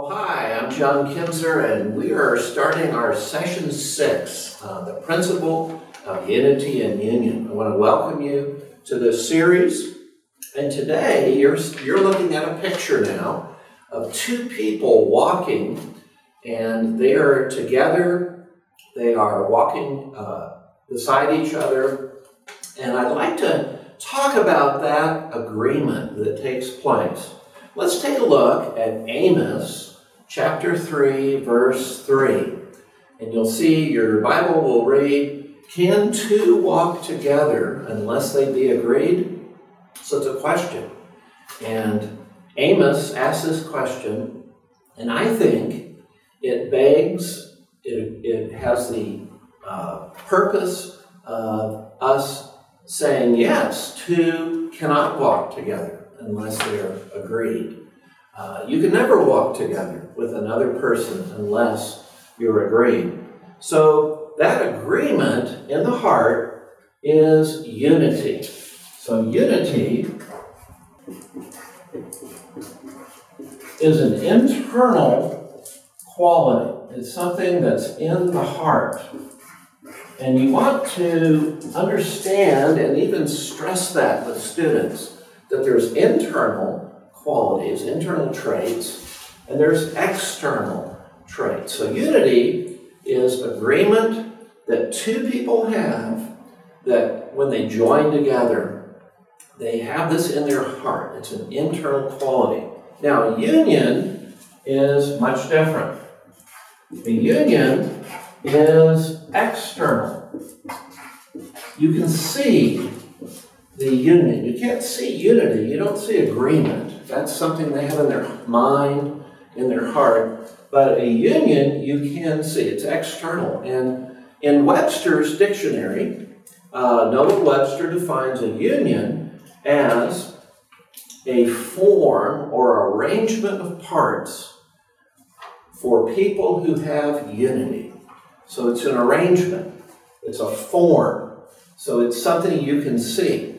Well, hi, I'm John Kinzer, and we are starting our session six, uh, the principle of unity and union. I want to welcome you to this series. And today you're, you're looking at a picture now of two people walking, and they are together. They are walking uh, beside each other. And I'd like to talk about that agreement that takes place. Let's take a look at Amos chapter 3, verse 3. And you'll see your Bible will read, Can two walk together unless they be agreed? So it's a question. And Amos asks this question, and I think it begs, it, it has the uh, purpose of us saying, yes, two cannot walk together unless they're agreed. Uh, you can never walk together with another person unless you're agreed. So that agreement in the heart is unity. So unity is an internal quality. It's something that's in the heart. And you want to understand and even stress that with students that there's internal qualities, internal traits, and there's external traits. So unity is agreement that two people have that when they join together, they have this in their heart. It's an internal quality. Now, union is much different. The union is external. You can see the union. You can't see unity, you don't see agreement. That's something they have in their mind, in their heart. But a union you can see, it's external. And in Webster's dictionary, uh, Noah Webster defines a union as a form or arrangement of parts for people who have unity. So it's an arrangement, it's a form. So it's something you can see.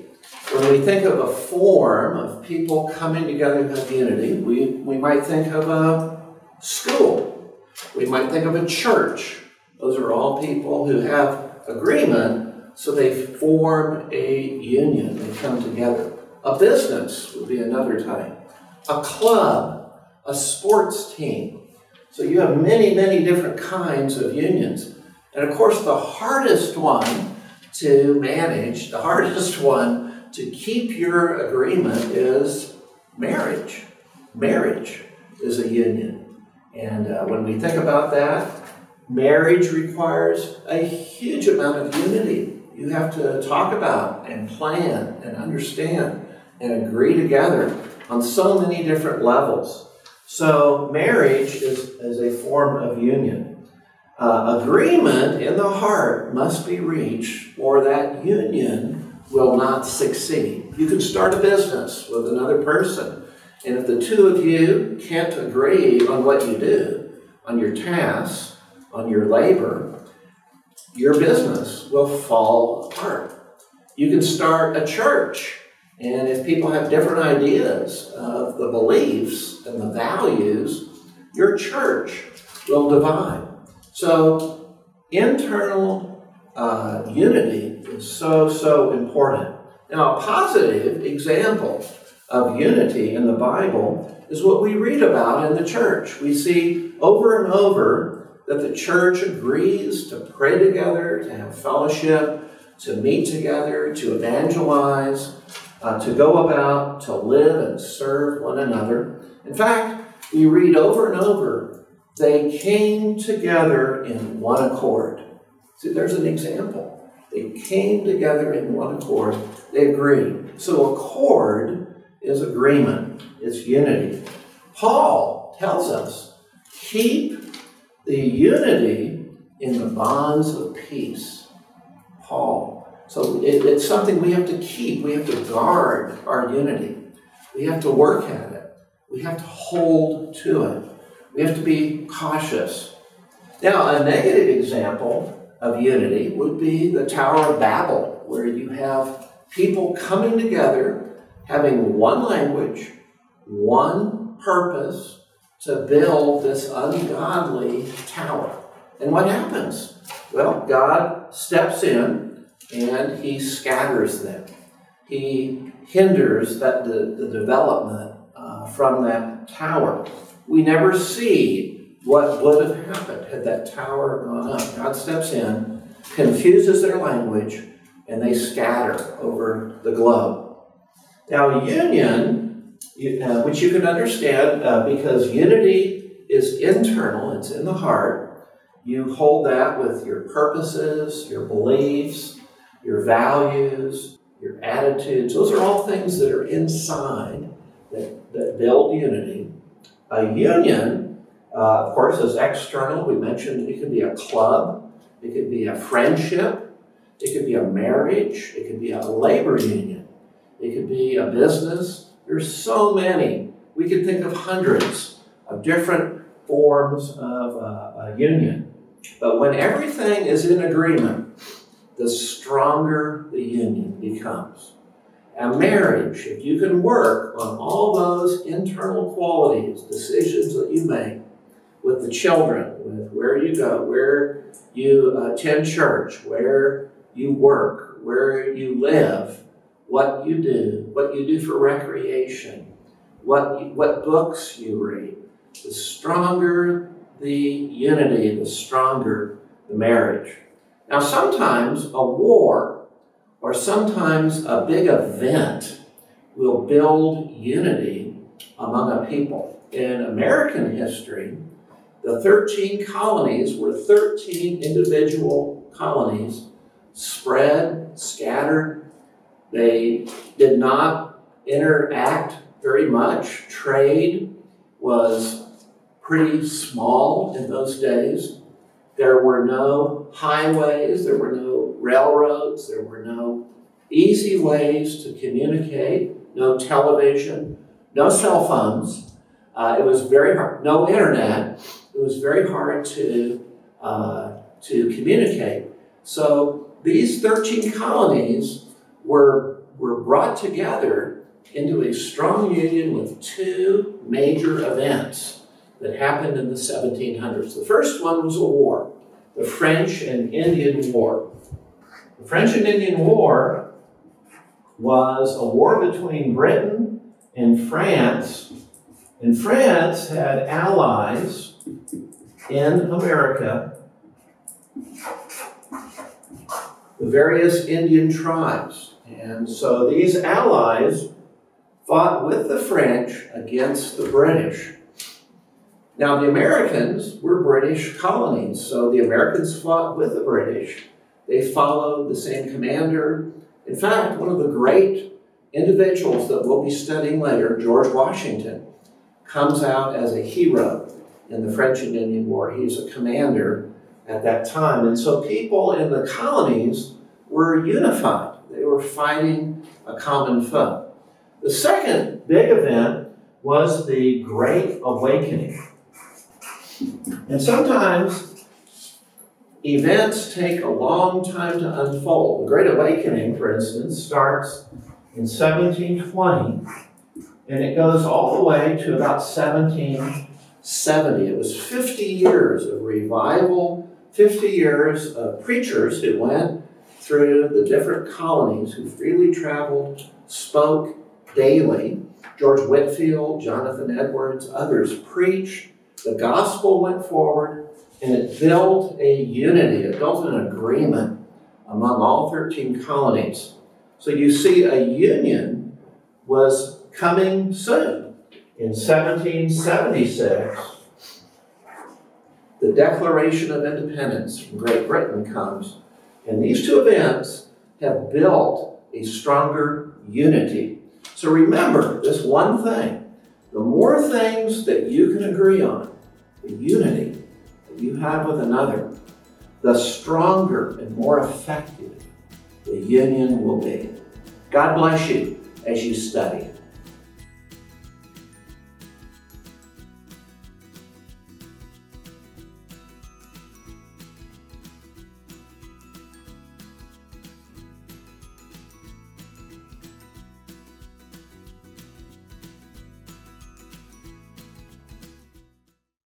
When we think of a form of people coming together in unity, we, we might think of a school. We might think of a church. Those are all people who have agreement, so they form a union. They come together. A business would be another type. A club, a sports team. So you have many, many different kinds of unions. And of course, the hardest one to manage, the hardest one to keep your agreement is marriage. Marriage is a union. And uh, when we think about that, marriage requires a huge amount of unity. You have to talk about and plan and understand and agree together on so many different levels. So, marriage is, is a form of union. Uh, agreement in the heart must be reached or that union will not succeed. You can start a business with another person, and if the two of you can't agree on what you do, on your tasks, on your labor, your business will fall apart. You can start a church, and if people have different ideas of the beliefs and the values, your church will divide. So, internal uh, unity is so, so important. Now, a positive example of unity in the Bible is what we read about in the church. We see over and over that the church agrees to pray together, to have fellowship, to meet together, to evangelize, uh, to go about, to live and serve one another. In fact, we read over and over, they came together in one accord. See, there's an example. They came together in one accord. They agreed. So accord is agreement, it's unity. Paul tells us keep the unity in the bonds of peace. Paul. So it, it's something we have to keep. We have to guard our unity. We have to work at it. We have to hold to it. We have to be cautious. Now, a negative example of unity would be the Tower of Babel, where you have people coming together, having one language, one purpose to build this ungodly tower. And what happens? Well, God steps in and he scatters them. He hinders that the, the development uh, from that tower. We never see what would have happened had that tower gone up. God steps in, confuses their language, and they scatter over the globe. Now, union, uh, which you can understand uh, because unity is internal, it's in the heart. You hold that with your purposes, your beliefs, your values, your attitudes. Those are all things that are inside that, that build unity. A union, uh, of course, as external. We mentioned it could be a club, it could be a friendship, it could be a marriage, it could be a labor union, it could be a business. There's so many. We could think of hundreds of different forms of uh, a union. But when everything is in agreement, the stronger the union becomes. A marriage, if you can work on all those internal qualities, decisions that you make with the children, with where you go, where you attend church, where you work, where you live, what you do, what you do for recreation, what, what books you read, the stronger the unity, the stronger the marriage. Now, sometimes a war or sometimes a big event will build unity among a people. In American history, the 13 colonies were 13 individual colonies spread, scattered. They did not interact very much. Trade was pretty small in those days. There were no highways, there were no railroads, there were no easy ways to communicate, no television, no cell phones. Uh, it was very hard, no internet. It was very hard to, uh, to communicate. So these 13 colonies were, were brought together into a strong union with two major events that happened in the 1700s. The first one was a war, the French and Indian War. The French and Indian War was a war between Britain and France, and France had allies in America, the various Indian tribes. And so these allies fought with the French against the British. Now, the Americans were British colonies, so the Americans fought with the British. They followed the same commander. In fact, one of the great individuals that we'll be studying later, George Washington, comes out as a hero in the French and Indian War. He's a commander at that time. And so people in the colonies were unified, they were fighting a common foe. The second big event was the Great Awakening. And sometimes events take a long time to unfold. The Great Awakening, for instance, starts in 1720 and it goes all the way to about 1770. It was 50 years of revival, 50 years of preachers who went through the different colonies who freely traveled, spoke daily. George Whitefield, Jonathan Edwards, others preached. The gospel went forward and it built a unity, it built an agreement among all 13 colonies. So you see, a union was coming soon. In 1776, the Declaration of Independence from Great Britain comes, and these two events have built a stronger unity. So remember this one thing the more things that you can agree on, the unity that you have with another, the stronger and more effective the union will be. God bless you as you study.